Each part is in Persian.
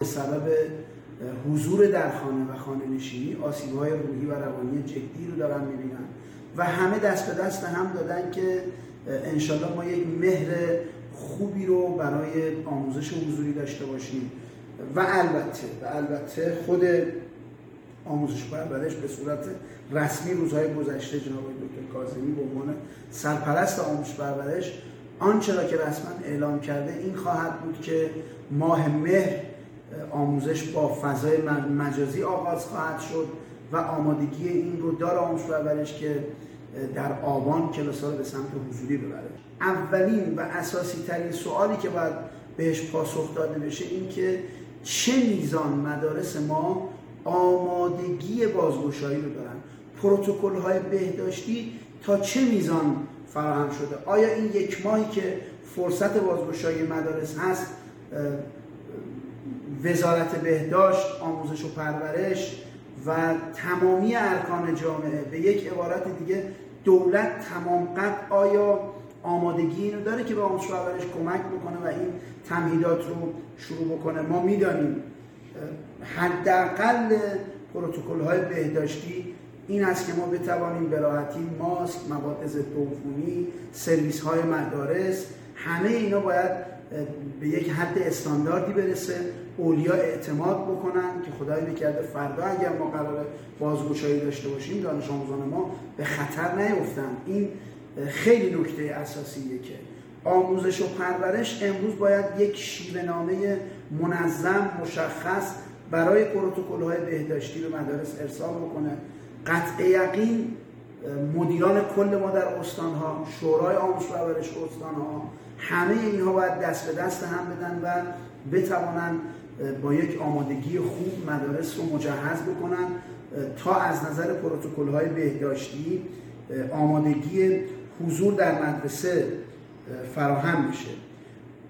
به سبب حضور در خانه و خانه نشینی آسیب های روحی و روانی جدی رو دارن می‌بینن. و همه دست به دست هم دادن که انشالله ما یک مهر خوبی رو برای آموزش حضوری داشته باشیم. و البته و البته خود آموزش پرورش به صورت رسمی روزهای گذشته جناب دکتر کاظمی به عنوان سرپرست آموزش پرورش آنچه را که رسما اعلام کرده این خواهد بود که ماه مهر آموزش با فضای مجازی آغاز خواهد شد و آمادگی این رو داره آموزش پرورش که در آبان کلاس رو به سمت حضوری ببره. اولین و اساسی ترین سوالی که باید بهش پاسخ داده بشه این که چه میزان مدارس ما آمادگی بازگشایی رو دارن؟ پروتکل های بهداشتی تا چه میزان فراهم شده؟ آیا این یک ماهی که فرصت بازگشایی مدارس هست وزارت بهداشت آموزش و پرورش و تمامی ارکان جامعه به یک عبارت دیگه دولت تمام قد آیا آمادگی اینو داره که به آموزش پرورش کمک بکنه و این تمهیدات رو شروع بکنه؟ ما می‌دانیم حداقل پروتکل های بهداشتی این است که ما بتوانیم به راحتی ماسک، مواد ضد سرویس های مدارس همه اینا باید به یک حد استانداردی برسه. اولیا اعتماد بکنن که خدای بکرده فردا اگر ما قرار بازگشایی داشته باشیم دانش آموزان ما به خطر نیفتن. این خیلی نکته اساسیه که آموزش و پرورش امروز باید یک شیوه نامه منظم مشخص برای پروتکل های بهداشتی به مدارس ارسال بکنه. قطع یقین مدیران کل ما در استان ها شورای آموزش و پرورش استان ها همه اینها باید دست به دست هم بدن و بتوانند با یک آمادگی خوب مدارس رو مجهز بکنن. تا از نظر پروتکل های بهداشتی آمادگی حضور در مدرسه فراهم بشه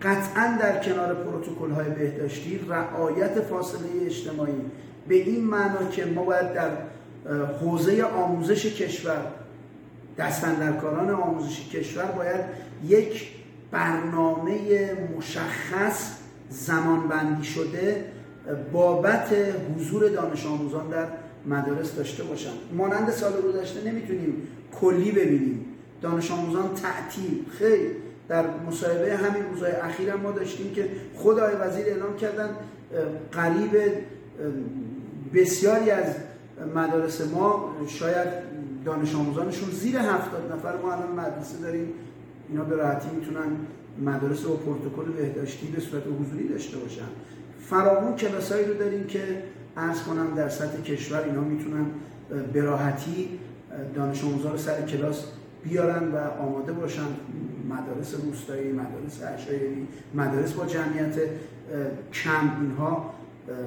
قطعا در کنار پروتکل های بهداشتی رعایت فاصله اجتماعی به این معنا که ما باید در حوزه آموزش کشور. دستندرکاران آموزش کشور باید یک برنامه مشخص زمانبندی شده بابت حضور دانش آموزان در مدارس داشته باشن مانند سال گذشته نمی‌تونیم کلی ببینیم. دانش آموزان تعطیل. خیلی در مصاحبه همین روزهای اخیر ما داشتیم که خود آقای وزیر اعلام کردن قریب بسیاری از مدارس ما شاید دانش آموزانشون زیر هفتاد نفر ما الان مدرسه داریم. اینا به راحتی می‌تونن مدارس و پروتکل بهداشتی به صورت حضوری داشته باشن. فراوون کلاسایی رو داریم که ارز کنم در سطح کشور اینا می‌تونن به راحتی دانش آموزان رو سر کلاس بیارن و آماده باشن. مدارس روستایی مدارس عشایری مدارس با جمعیت کم. اینها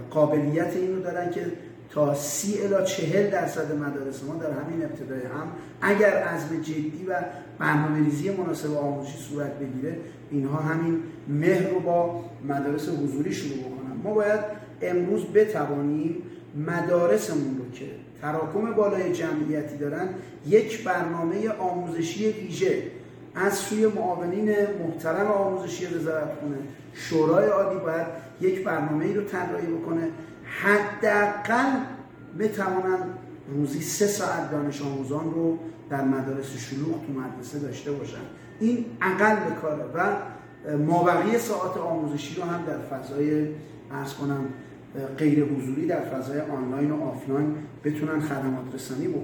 قابلیت اینو دارن که تا سی الا چهل درصد مدارس ما در همین ابتدای هم اگر عزم جدی و برنامه ریزی مناسب آموزشی صورت بگیره اینها همین مهر رو با مدارس حضوری شروع بکنن ما باید امروز بتوانیم مدارسمون رو که تراکم بالای جمعیتی دارن یک برنامه آموزشی ویژه از سوی معاونین محترم آموزشی وزارت خونه شورای عالی باید یک برنامه رو طراحی بکنه. حداقل بتوانند روزی سه ساعت دانش آموزان رو در مدارس شلوغ تو مدرسه داشته باشن این اقل کاره و مابقی ساعت آموزشی رو هم در فضای ارز کنم غیر حضوری در فضای آنلاین و آفلاین بتونن خدمات رسانی بکنن.